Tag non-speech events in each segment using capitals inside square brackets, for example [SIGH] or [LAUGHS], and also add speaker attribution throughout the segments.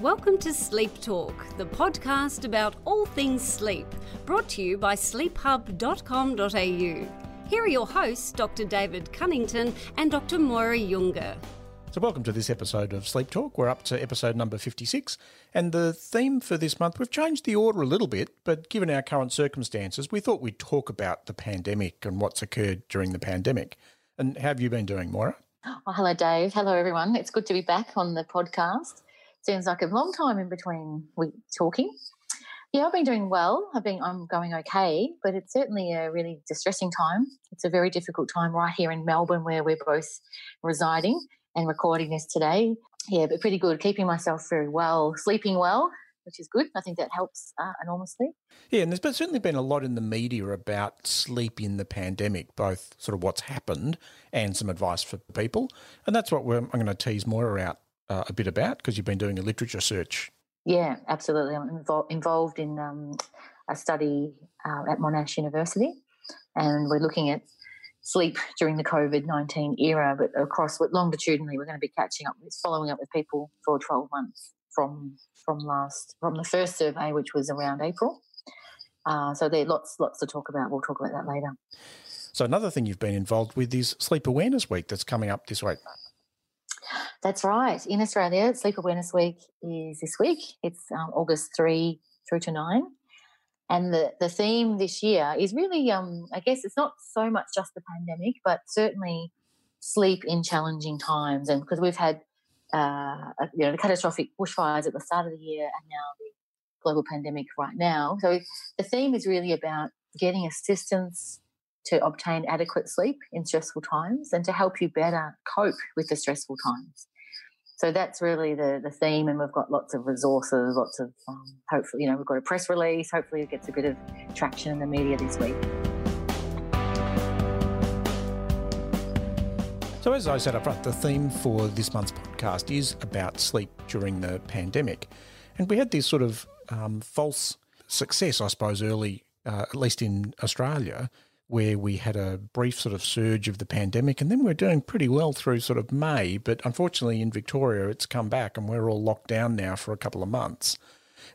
Speaker 1: Welcome to Sleep Talk, the podcast about all things sleep, brought to you by sleephub.com.au. Here are your hosts, Dr. David Cunnington and Dr. Moira Junge.
Speaker 2: So, welcome to this episode of Sleep Talk. We're up to episode number 56. And the theme for this month, we've changed the order a little bit, but given our current circumstances, we thought we'd talk about the pandemic and what's occurred during the pandemic. And how have you been doing, Moira?
Speaker 3: Oh, hello, Dave. Hello, everyone. It's good to be back on the podcast seems like a long time in between we talking. Yeah, I've been doing well. I've been I'm going okay, but it's certainly a really distressing time. It's a very difficult time right here in Melbourne where we're both residing and recording this today. Yeah, but pretty good. Keeping myself very well, sleeping well, which is good. I think that helps uh, enormously.
Speaker 2: Yeah, and there's been, certainly been a lot in the media about sleep in the pandemic, both sort of what's happened and some advice for people. And that's what I'm going to tease more out uh, a bit about because you've been doing a literature search.
Speaker 3: Yeah, absolutely. I'm involved involved in um, a study uh, at Monash University, and we're looking at sleep during the COVID 19 era, but across longitudinally, we're going to be catching up, with following up with people for 12 months from from last from the first survey, which was around April. Uh, so there lots lots to talk about. We'll talk about that later.
Speaker 2: So another thing you've been involved with is Sleep Awareness Week that's coming up this week.
Speaker 3: That's right. In Australia, Sleep Awareness Week is this week. It's um, August 3 through to 9. And the, the theme this year is really, um, I guess it's not so much just the pandemic, but certainly sleep in challenging times. And because we've had, uh, you know, the catastrophic bushfires at the start of the year and now the global pandemic right now. So the theme is really about getting assistance to obtain adequate sleep in stressful times and to help you better cope with the stressful times. So that's really the, the theme, and we've got lots of resources, lots of um, hopefully, you know, we've got a press release. Hopefully, it gets a bit of traction in the media this week.
Speaker 2: So, as I said up front, the theme for this month's podcast is about sleep during the pandemic. And we had this sort of um, false success, I suppose, early, uh, at least in Australia, where we had a brief sort of surge of the pandemic and then we're doing pretty well through sort of May. But unfortunately, in Victoria, it's come back and we're all locked down now for a couple of months.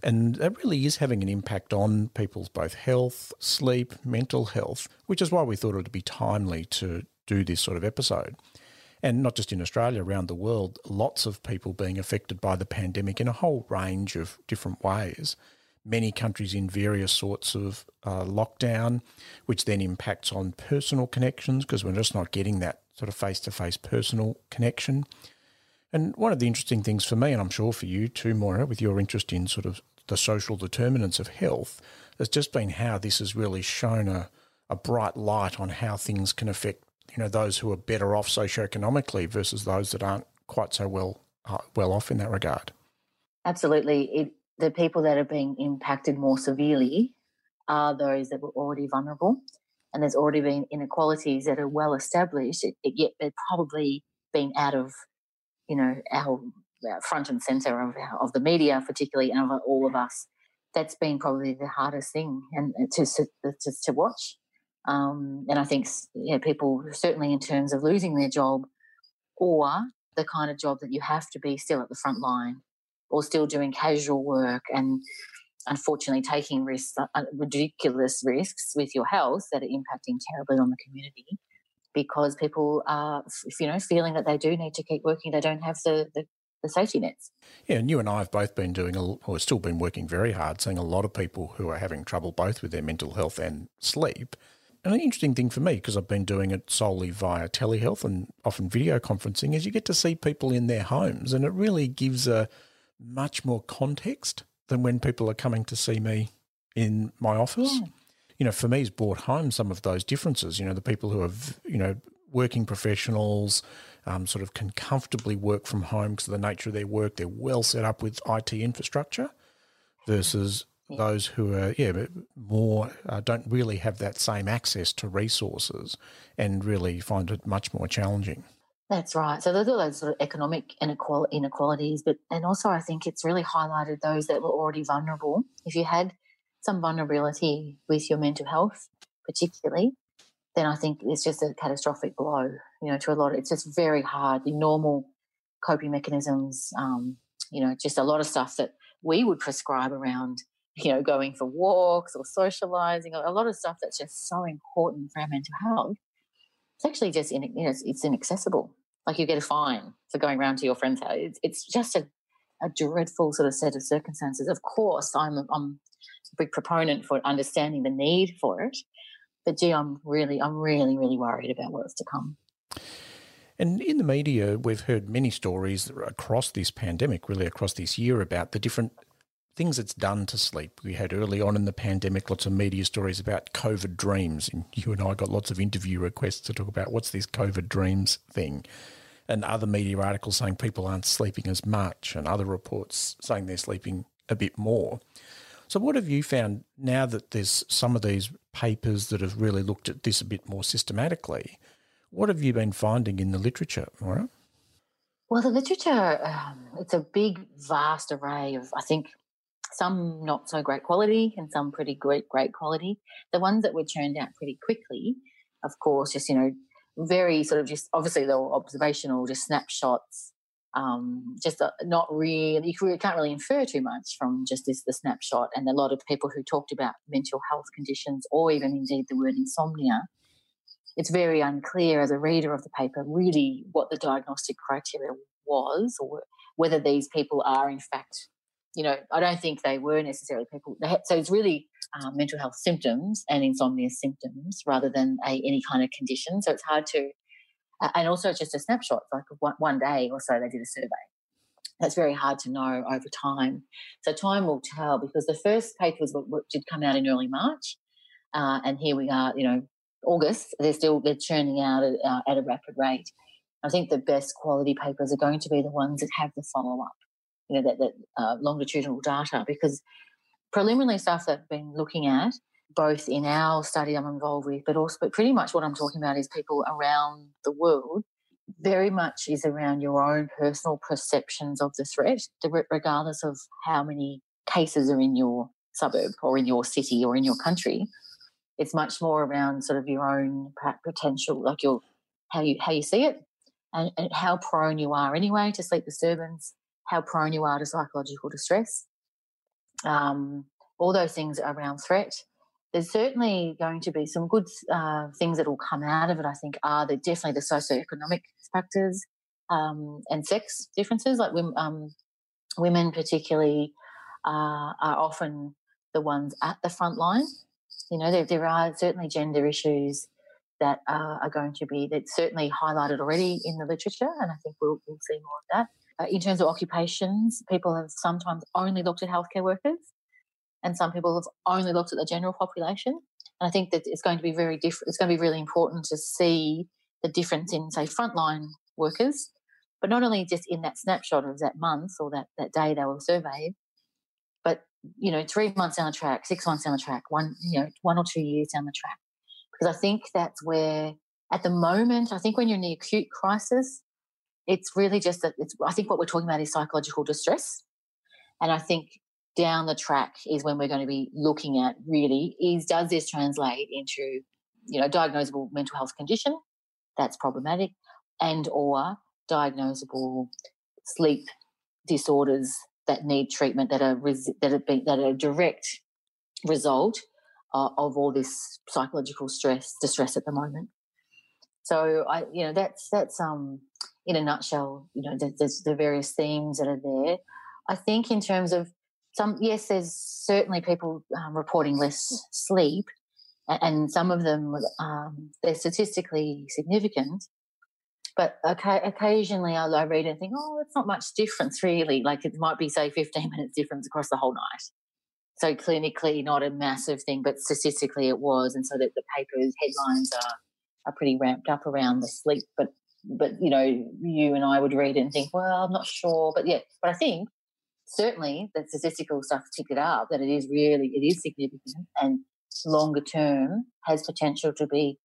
Speaker 2: And that really is having an impact on people's both health, sleep, mental health, which is why we thought it would be timely to do this sort of episode. And not just in Australia, around the world, lots of people being affected by the pandemic in a whole range of different ways many countries in various sorts of uh, lockdown, which then impacts on personal connections because we're just not getting that sort of face to face personal connection. And one of the interesting things for me, and I'm sure for you too, Moira, with your interest in sort of the social determinants of health, has just been how this has really shown a, a bright light on how things can affect you know those who are better off socioeconomically versus those that aren't quite so well uh, well off in that regard.
Speaker 3: Absolutely, it the people that are being impacted more severely are those that were already vulnerable. And there's already been inequalities that are well established, yet they're probably been out of, you know, our, our front and center of, our, of the media, particularly, and of all of us. That's been probably the hardest thing and to, to, to watch. Um, and I think people, certainly in terms of losing their job or the kind of job that you have to be still at the front line or still doing casual work and unfortunately taking risks, uh, uh, ridiculous risks with your health that are impacting terribly on the community because people are, you know, feeling that they do need to keep working. They don't have the, the, the safety nets.
Speaker 2: Yeah, and you and I have both been doing, a, or still been working very hard, seeing a lot of people who are having trouble both with their mental health and sleep. And an interesting thing for me, because I've been doing it solely via telehealth and often video conferencing, is you get to see people in their homes, and it really gives a much more context than when people are coming to see me in my office. Yeah. You know, for me, has brought home some of those differences. You know, the people who are, you know, working professionals, um, sort of can comfortably work from home because of the nature of their work. They're well set up with IT infrastructure versus yeah. those who are, yeah, more uh, don't really have that same access to resources and really find it much more challenging.
Speaker 3: That's right. So there's all those sort of economic inequalities, but and also I think it's really highlighted those that were already vulnerable. If you had some vulnerability with your mental health, particularly, then I think it's just a catastrophic blow. You know, to a lot. Of, it's just very hard. The normal coping mechanisms, um, you know, just a lot of stuff that we would prescribe around, you know, going for walks or socializing, a lot of stuff that's just so important for our mental health. It's actually just, in, you know, it's, it's inaccessible. Like you get a fine for going around to your friend's house. It's, it's just a, a dreadful sort of set of circumstances. Of course, I'm, I'm a big proponent for understanding the need for it. But gee, I'm really, I'm really, really worried about what's to come.
Speaker 2: And in the media, we've heard many stories across this pandemic, really across this year, about the different things it's done to sleep. We had early on in the pandemic lots of media stories about COVID dreams, and you and I got lots of interview requests to talk about what's this COVID dreams thing. And other media articles saying people aren't sleeping as much, and other reports saying they're sleeping a bit more. So, what have you found now that there's some of these papers that have really looked at this a bit more systematically? What have you been finding in the literature, Moira?
Speaker 3: Well, the literature, um, it's a big, vast array of, I think, some not so great quality and some pretty great, great quality. The ones that were churned out pretty quickly, of course, just, you know, very sort of just obviously they were observational, just snapshots, um, just uh, not really, you can't really infer too much from just this the snapshot. And a lot of people who talked about mental health conditions or even indeed the word insomnia it's very unclear as a reader of the paper really what the diagnostic criteria was or whether these people are in fact you know i don't think they were necessarily people had, so it's really um, mental health symptoms and insomnia symptoms rather than a, any kind of condition so it's hard to uh, and also it's just a snapshot like one, one day or so they did a survey. That's very hard to know over time. So time will tell because the first papers did come out in early march uh, and here we are you know August, they're still they're churning out at, uh, at a rapid rate. I think the best quality papers are going to be the ones that have the follow up, you know, that, that uh, longitudinal data, because preliminary stuff that I've been looking at, both in our study I'm involved with, but also, but pretty much what I'm talking about is people around the world, very much is around your own personal perceptions of the threat, regardless of how many cases are in your suburb or in your city or in your country. It's much more around sort of your own potential, like your how you how you see it, and, and how prone you are anyway to sleep disturbance, how prone you are to psychological distress, um, all those things around threat. There's certainly going to be some good uh, things that will come out of it. I think are the definitely the socioeconomic factors um, and sex differences. Like women, um, women particularly uh, are often the ones at the front line you know, there, there are certainly gender issues that uh, are going to be that's certainly highlighted already in the literature, and I think we'll, we'll see more of that. Uh, in terms of occupations, people have sometimes only looked at healthcare workers, and some people have only looked at the general population. And I think that it's going to be very different. It's going to be really important to see the difference in, say, frontline workers, but not only just in that snapshot of that month or that, that day they were surveyed, but you know, three months down the track, six months down the track, one, you know, one or two years down the track. Because I think that's where, at the moment, I think when you're in the acute crisis, it's really just that it's, I think what we're talking about is psychological distress. And I think down the track is when we're going to be looking at really is does this translate into, you know, diagnosable mental health condition? That's problematic. And or diagnosable sleep disorders that need treatment that are res- that have been that are a direct result uh, of all this psychological stress distress at the moment. So I, you know, that's that's um in a nutshell. You know, there's the various themes that are there. I think in terms of some, yes, there's certainly people um, reporting less sleep, and some of them um, they're statistically significant. But occasionally I read and think, oh, it's not much difference really. Like it might be, say, 15 [LAUGHS] minutes difference across the whole night. So clinically, not a massive thing, but statistically it was. And so that the paper's headlines are, are pretty ramped up around the sleep. But, but, you know, you and I would read it and think, well, I'm not sure. But yeah, but I think certainly the statistical stuff ticked it up that it is really, it is significant and longer term has potential to be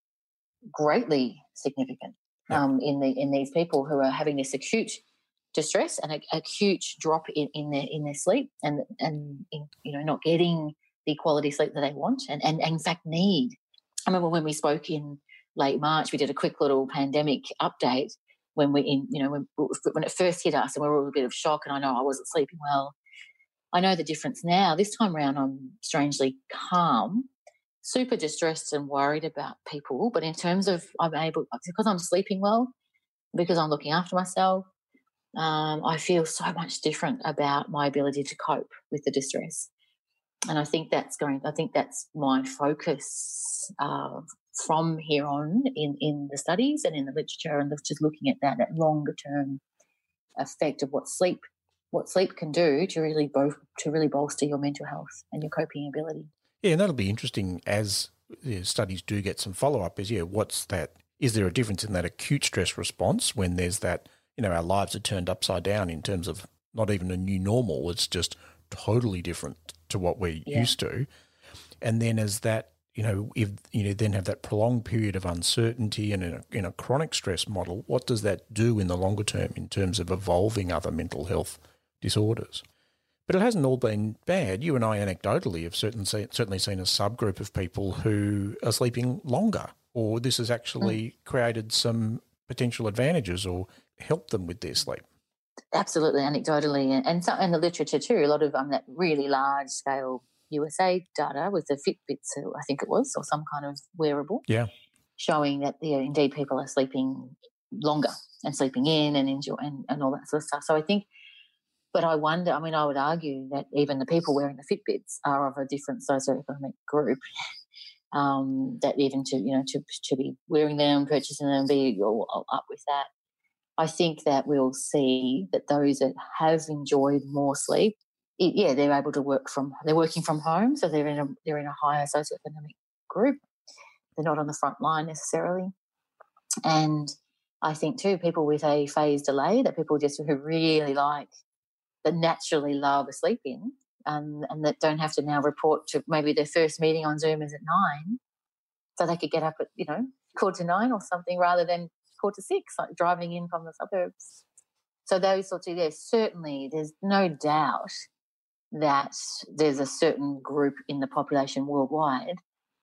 Speaker 3: greatly significant um, in the in these people who are having this acute distress and a, acute drop in, in their in their sleep and and in, you know not getting the quality sleep that they want and, and, and in fact need. I remember when we spoke in late March, we did a quick little pandemic update, when we in you know when when it first hit us and we were all a bit of shock and I know I wasn't sleeping well. I know the difference now. This time around, I'm strangely calm, super distressed and worried about people. But in terms of I'm able because I'm sleeping well, because I'm looking after myself, um, I feel so much different about my ability to cope with the distress. And I think that's going. I think that's my focus uh, from here on in, in the studies and in the literature and just looking at that, that longer term effect of what sleep what sleep can do to really both to really bolster your mental health and your coping ability.
Speaker 2: Yeah, and that'll be interesting as the studies do get some follow up. Is yeah, what's that? Is there a difference in that acute stress response when there's that? You know, our lives are turned upside down in terms of not even a new normal. It's just totally different to what we're yeah. used to. And then as that you know, if you know, then have that prolonged period of uncertainty and in a, in a chronic stress model, what does that do in the longer term in terms of evolving other mental health disorders? But it hasn't all been bad. You and I, anecdotally, have certainly seen, certainly seen a subgroup of people who are sleeping longer, or this has actually mm. created some potential advantages or helped them with their sleep.
Speaker 3: Absolutely, anecdotally, and and, in the literature too. A lot of um, that really large scale USA data with the Fitbits, I think it was, or some kind of wearable.
Speaker 2: Yeah.
Speaker 3: Showing that yeah, indeed people are sleeping longer and sleeping in and enjoy and, and all that sort of stuff. So I think, but I wonder. I mean, I would argue that even the people wearing the Fitbits are of a different socioeconomic group. [LAUGHS] Um, that even to you know to to be wearing them, purchasing them, be all up with that. I think that we'll see that those that have enjoyed more sleep yeah, they're able to work from they're working from home, so they're in a they're in a higher socioeconomic group. They're not on the front line necessarily, and I think too people with a phase delay that people just who really like that naturally love a sleep in um, and that don't have to now report to maybe their first meeting on Zoom is at nine, so they could get up at you know quarter to nine or something rather than quarter to six, like driving in from the suburbs. So those sorts of there's certainly there's no doubt that there's a certain group in the population worldwide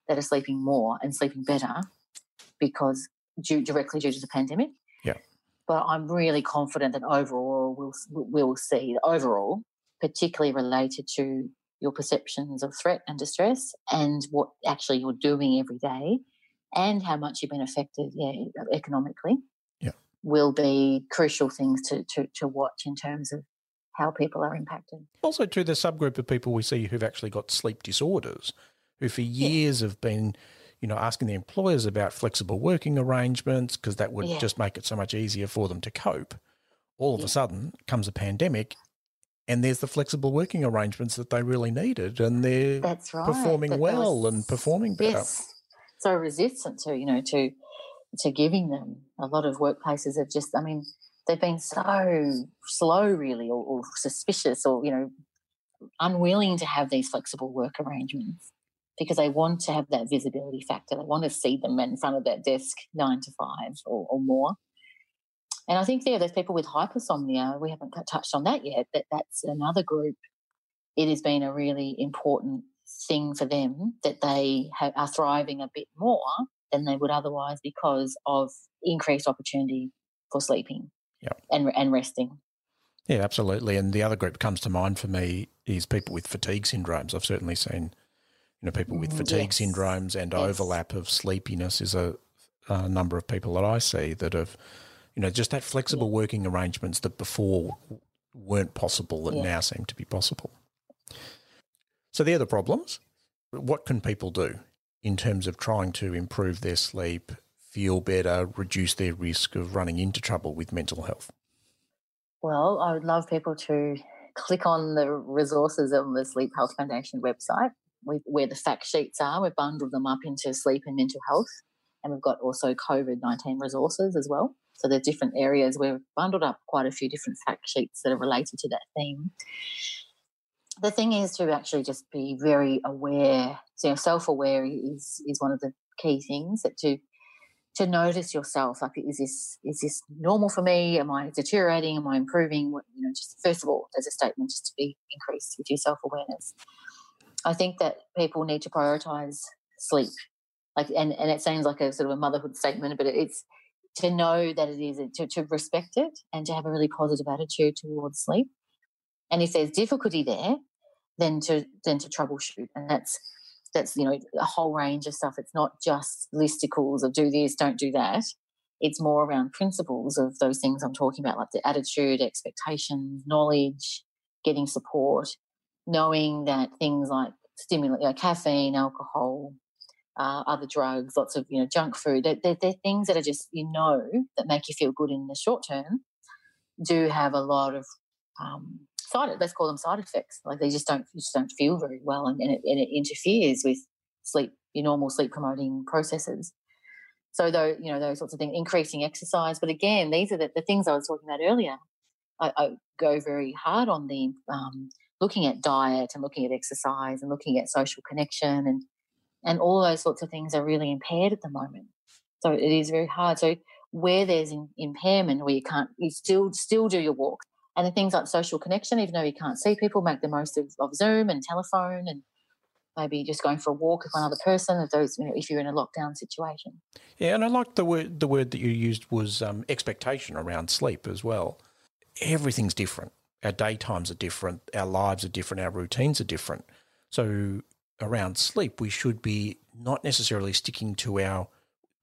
Speaker 3: that are sleeping more and sleeping better because due, directly due to the pandemic.
Speaker 2: Yeah.
Speaker 3: But I'm really confident that overall we'll we'll see overall, particularly related to your perceptions of threat and distress and what actually you're doing every day and how much you've been affected yeah, economically
Speaker 2: yeah.
Speaker 3: will be crucial things to, to, to watch in terms of how people are impacted.
Speaker 2: Also, to the subgroup of people we see who've actually got sleep disorders, who for years yeah. have been, you know, asking their employers about flexible working arrangements because that would yeah. just make it so much easier for them to cope. All of yeah. a sudden comes a pandemic and there's the flexible working arrangements that they really needed and they're
Speaker 3: right.
Speaker 2: performing well was, and performing better.
Speaker 3: Yes. So resistant to, you know, to to giving them. A lot of workplaces have just I mean, they've been so slow, really, or, or suspicious, or you know, unwilling to have these flexible work arrangements because they want to have that visibility factor. They want to see them in front of that desk nine to five or, or more. And I think there, yeah, there's people with hypersomnia. We haven't touched on that yet, but that's another group. It has been a really important thing for them that they ha- are thriving a bit more than they would otherwise because of increased opportunity for sleeping
Speaker 2: yep.
Speaker 3: and and resting.
Speaker 2: Yeah, absolutely. And the other group comes to mind for me is people with fatigue syndromes. I've certainly seen, you know, people with mm, fatigue yes. syndromes and yes. overlap of sleepiness is a, a, number of people that I see that have, you know, just that flexible yeah. working arrangements that before weren't possible that yeah. now seem to be possible. So they're the problems. What can people do in terms of trying to improve their sleep, feel better, reduce their risk of running into trouble with mental health?
Speaker 3: Well, I would love people to click on the resources on the Sleep Health Foundation website where the fact sheets are. We've bundled them up into sleep and mental health. And we've got also COVID 19 resources as well. So there's different areas. We've bundled up quite a few different fact sheets that are related to that theme. The thing is to actually just be very aware. So you know, self-aware is is one of the key things that to to notice yourself like is this is this normal for me am i deteriorating am i improving what, you know just first of all as a statement just to be increased with your self-awareness i think that people need to prioritize sleep like and, and it sounds like a sort of a motherhood statement but it's to know that it is to, to respect it and to have a really positive attitude towards sleep. And if there's difficulty there, then to then to troubleshoot. And that's that's you know a whole range of stuff. It's not just listicles of do this, don't do that. It's more around principles of those things I'm talking about, like the attitude, expectations, knowledge, getting support, knowing that things like stimulant, you know, caffeine, alcohol, uh, other drugs, lots of you know junk food. They're, they're, they're, things that are just you know that make you feel good in the short term. Do have a lot of um, side let's call them side effects. Like they just don't just don't feel very well, and, and, it, and it interferes with sleep, your normal sleep promoting processes. So though you know those sorts of things, increasing exercise. But again, these are the, the things I was talking about earlier. I, I go very hard on the um, looking at diet and looking at exercise and looking at social connection and and all those sorts of things are really impaired at the moment. So it is very hard. So where there's in, impairment, where you can't, you still still do your walk, and the things like social connection, even though you can't see people, make the most of, of Zoom and telephone, and maybe just going for a walk with one other person. If those, you know, if you're in a lockdown situation.
Speaker 2: Yeah, and I like the word. The word that you used was um, expectation around sleep as well. Everything's different. Our daytimes are different. Our lives are different. Our routines are different. So around sleep, we should be not necessarily sticking to our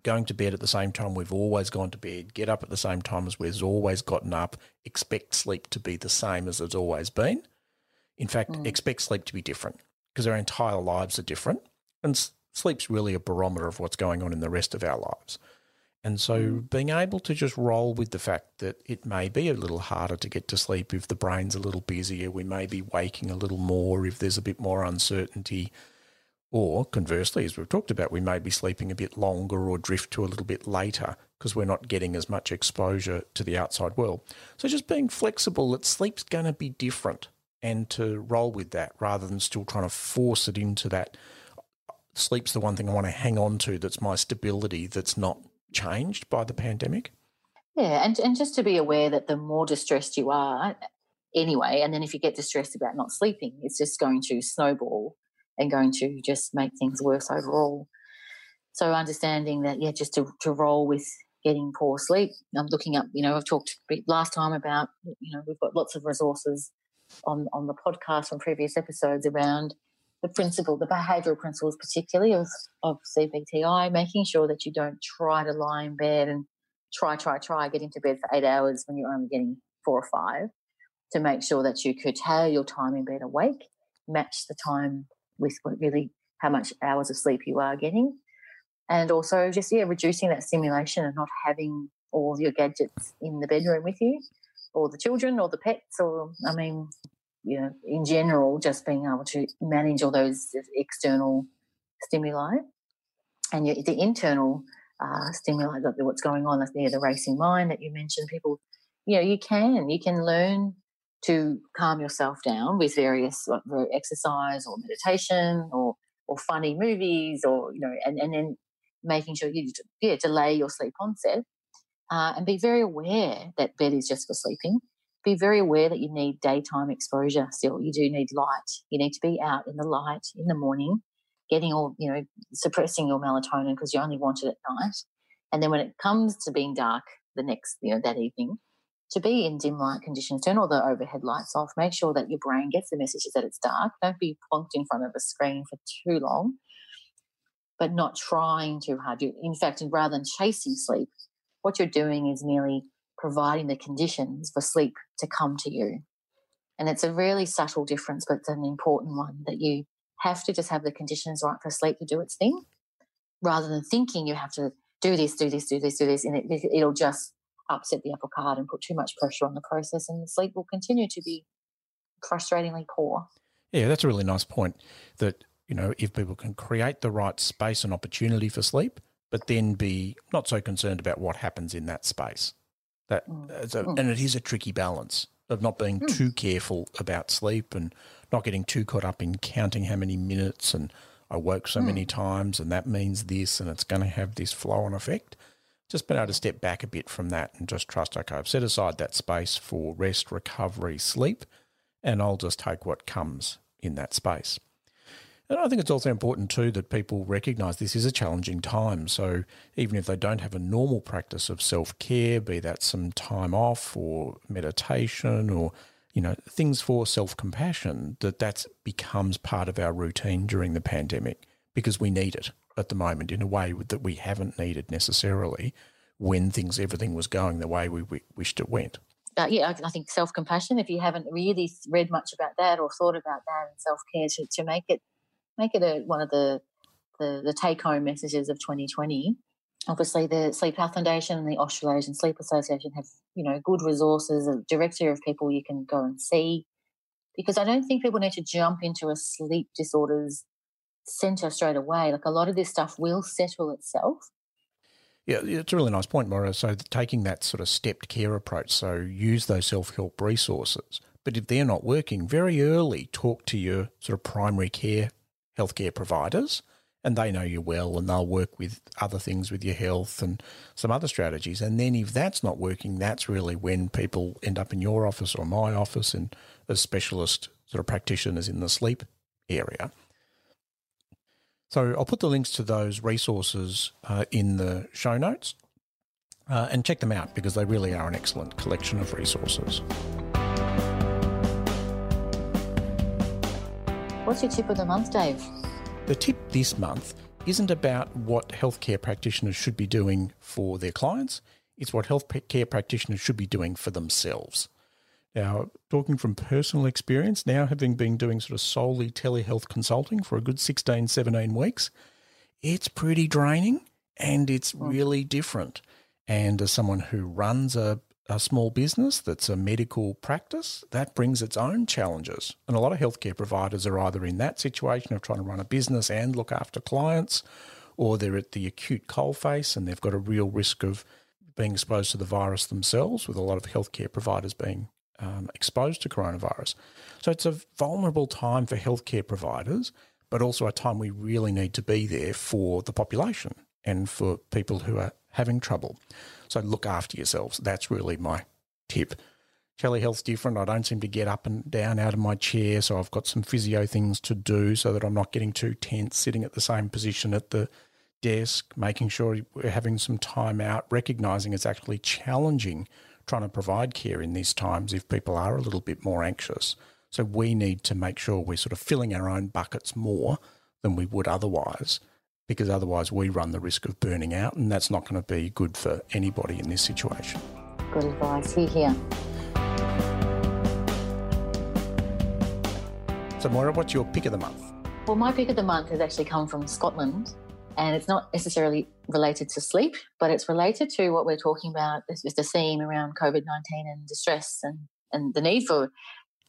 Speaker 2: going to bed at the same time we've always gone to bed, get up at the same time as we've always gotten up, expect sleep to be the same as it's always been. In fact, mm. expect sleep to be different because our entire lives are different. And sleep's really a barometer of what's going on in the rest of our lives. And so mm. being able to just roll with the fact that it may be a little harder to get to sleep if the brain's a little busier, we may be waking a little more if there's a bit more uncertainty. Or conversely, as we've talked about, we may be sleeping a bit longer or drift to a little bit later because we're not getting as much exposure to the outside world. So just being flexible that sleep's going to be different and to roll with that rather than still trying to force it into that sleep's the one thing I want to hang on to that's my stability that's not changed by the pandemic?
Speaker 3: Yeah, and, and just to be aware that the more distressed you are, anyway, and then if you get distressed about not sleeping, it's just going to snowball and going to just make things worse overall. So understanding that, yeah, just to, to roll with getting poor sleep. I'm looking up, you know, I've talked last time about, you know, we've got lots of resources on, on the podcast from previous episodes around the principle, the behavioural principles, particularly of, of CBTI, making sure that you don't try to lie in bed and try, try, try, get into bed for eight hours when you're only getting four or five, to make sure that you curtail your time in bed awake, match the time with really how much hours of sleep you are getting. And also just, yeah, reducing that stimulation and not having all your gadgets in the bedroom with you or the children or the pets or, I mean, you know, in general, just being able to manage all those external stimuli and the internal uh, stimuli, what's going on there, the racing mind that you mentioned, people, you know, you can, you can learn to calm yourself down with various like, exercise or meditation or, or funny movies or, you know, and, and then making sure you, yeah, delay your sleep onset uh, and be very aware that bed is just for sleeping be very aware that you need daytime exposure still. You do need light. You need to be out in the light in the morning, getting all, you know, suppressing your melatonin because you only want it at night. And then when it comes to being dark the next, you know, that evening, to be in dim light conditions, turn all the overhead lights off, make sure that your brain gets the messages that it's dark. Don't be plonked in front of a screen for too long, but not trying too hard. In fact, rather than chasing sleep, what you're doing is merely providing the conditions for sleep to come to you. And it's a really subtle difference, but it's an important one that you have to just have the conditions right for sleep to do its thing rather than thinking you have to do this, do this, do this, do this. And it, it'll just upset the apple cart and put too much pressure on the process, and the sleep will continue to be frustratingly poor.
Speaker 2: Yeah, that's a really nice point. That, you know, if people can create the right space and opportunity for sleep, but then be not so concerned about what happens in that space. That mm. a, mm. and it is a tricky balance of not being mm. too careful about sleep and not getting too caught up in counting how many minutes and I woke so many mm. times and that means this and it's going to have this flow on effect. Just being able to step back a bit from that and just trust, okay, I've set aside that space for rest, recovery, sleep, and I'll just take what comes in that space. And I think it's also important too that people recognise this is a challenging time. So even if they don't have a normal practice of self care, be that some time off or meditation or you know things for self compassion, that that becomes part of our routine during the pandemic because we need it at the moment in a way that we haven't needed necessarily when things everything was going the way we, we wished it went.
Speaker 3: Uh, yeah, I think self compassion. If you haven't really read much about that or thought about that and self care to, to make it make it a, one of the, the, the take home messages of 2020. Obviously, the Sleep Health Foundation and the Australasian Sleep Association have, you know, good resources, a directory of people you can go and see. Because I don't think people need to jump into a sleep disorders centre straight away. Like a lot of this stuff will settle itself.
Speaker 2: Yeah, it's a really nice point, Moira. So taking that sort of stepped care approach, so use those self help resources. But if they're not working, very early talk to your sort of primary care healthcare providers and they know you well and they'll work with other things with your health and some other strategies. And then if that's not working, that's really when people end up in your office or my office and as specialist sort of practitioners in the sleep area. So I'll put the links to those resources uh, in the show notes uh, and check them out because they really are an excellent collection of resources.
Speaker 3: What's your tip of the month, Dave?
Speaker 2: The tip this month isn't about what healthcare practitioners should be doing for their clients, it's what healthcare practitioners should be doing for themselves. Now, talking from personal experience, now having been doing sort of solely telehealth consulting for a good 16, 17 weeks, it's pretty draining and it's hmm. really different. And as someone who runs a a small business that's a medical practice, that brings its own challenges. And a lot of healthcare providers are either in that situation of trying to run a business and look after clients, or they're at the acute coalface and they've got a real risk of being exposed to the virus themselves, with a lot of healthcare providers being um, exposed to coronavirus. So it's a vulnerable time for healthcare providers, but also a time we really need to be there for the population and for people who are having trouble. So look after yourselves. That's really my tip. Telehealth's different. I don't seem to get up and down out of my chair, so I've got some physio things to do so that I'm not getting too tense, sitting at the same position at the desk, making sure we're having some time out, recognizing it's actually challenging trying to provide care in these times if people are a little bit more anxious. So we need to make sure we're sort of filling our own buckets more than we would otherwise because otherwise we run the risk of burning out, and that's not going to be good for anybody in this situation.
Speaker 3: Good advice. Hear, hear.
Speaker 2: So, Moira, what's your pick of the month?
Speaker 3: Well, my pick of the month has actually come from Scotland, and it's not necessarily related to sleep, but it's related to what we're talking about. This is the theme around COVID 19 and distress and, and the need for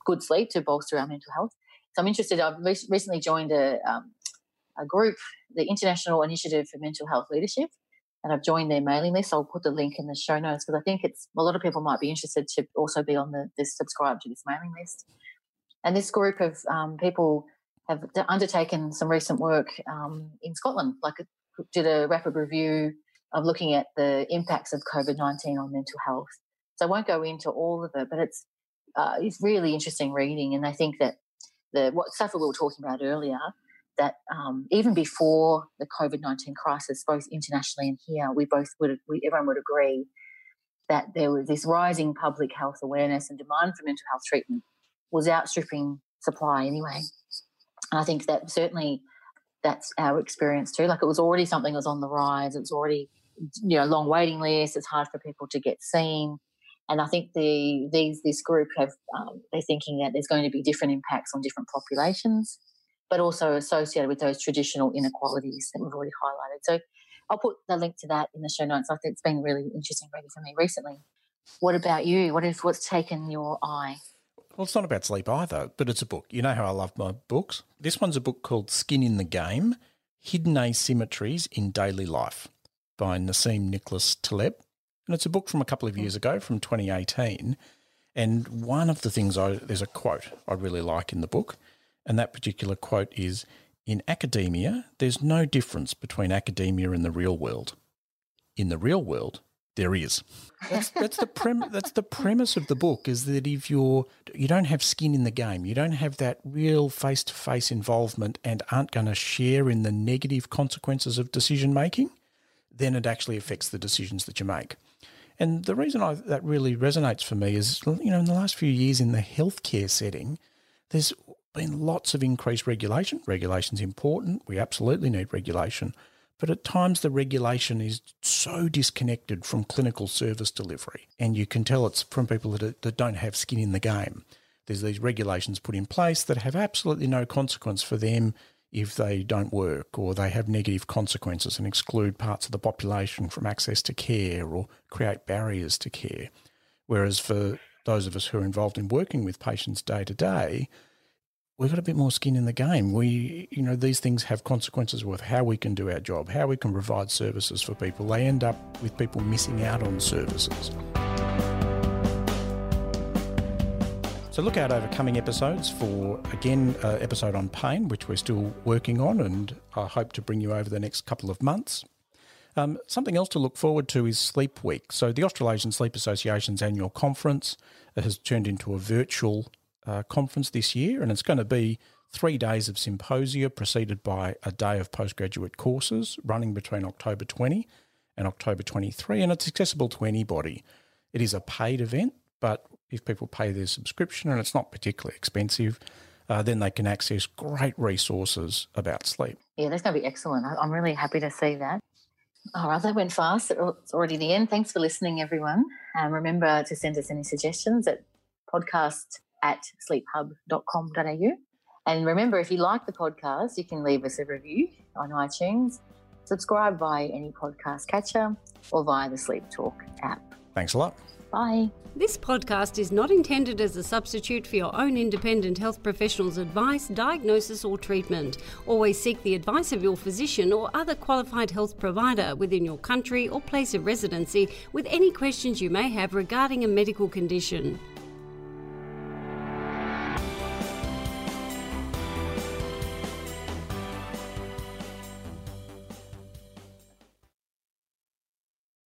Speaker 3: good sleep to bolster our mental health. So I'm interested. I've recently joined a, um, a group, the International Initiative for Mental Health Leadership, and I've joined their mailing list. I'll put the link in the show notes because I think it's a lot of people might be interested to also be on the this subscribe to this mailing list. And this group of um, people have undertaken some recent work um, in Scotland, like did a rapid review of looking at the impacts of COVID nineteen on mental health. So I won't go into all of it, but it's uh, it's really interesting reading, and I think that the what stuff we were talking about earlier that um, even before the COVID 19 crisis, both internationally and here, we both would, we, everyone would agree that there was this rising public health awareness and demand for mental health treatment was outstripping supply anyway. And I think that certainly that's our experience too. Like it was already something that was on the rise. It's already, you know, long waiting lists. It's hard for people to get seen. And I think the these this group have um, they're thinking that there's going to be different impacts on different populations but also associated with those traditional inequalities that we've already highlighted. So I'll put the link to that in the show notes. I think it's been really interesting reading for me recently. What about you? What what's taken your eye?
Speaker 2: Well, it's not about sleep either, but it's a book. You know how I love my books. This one's a book called Skin in the Game Hidden Asymmetries in Daily Life by Nassim Nicholas Taleb. And it's a book from a couple of years ago, from 2018. And one of the things I, there's a quote I really like in the book. And that particular quote is In academia, there's no difference between academia and the real world. In the real world, There is. That's, that's the prem- That's the premise of the book. Is that if you're you don't have skin in the game, you don't have that real face to face involvement, and aren't going to share in the negative consequences of decision making, then it actually affects the decisions that you make. And the reason I, that really resonates for me is, you know, in the last few years in the healthcare setting, there's been lots of increased regulation. Regulation's important. We absolutely need regulation. But at times, the regulation is so disconnected from clinical service delivery. And you can tell it's from people that, that don't have skin in the game. There's these regulations put in place that have absolutely no consequence for them if they don't work or they have negative consequences and exclude parts of the population from access to care or create barriers to care. Whereas for those of us who are involved in working with patients day to day, we've got a bit more skin in the game. We, you know, these things have consequences with how we can do our job, how we can provide services for people. They end up with people missing out on services. So look out over coming episodes for, again, uh, episode on pain, which we're still working on and I hope to bring you over the next couple of months. Um, something else to look forward to is Sleep Week. So the Australasian Sleep Association's annual conference has turned into a virtual uh, conference this year, and it's going to be three days of symposia preceded by a day of postgraduate courses running between October 20 and October 23, and it's accessible to anybody. It is a paid event, but if people pay their subscription and it's not particularly expensive, uh, then they can access great resources about sleep.
Speaker 3: Yeah, that's going to be excellent. I'm really happy to see that. All right, that went fast. It's already the end. Thanks for listening, everyone. Um, remember to send us any suggestions at podcast at sleephub.com.au. And remember, if you like the podcast, you can leave us a review on iTunes, subscribe via any podcast catcher, or via the Sleep Talk app.
Speaker 2: Thanks a lot.
Speaker 3: Bye.
Speaker 1: This podcast is not intended as a substitute for your own independent health professional's advice, diagnosis, or treatment. Always seek the advice of your physician or other qualified health provider within your country or place of residency with any questions you may have regarding a medical condition.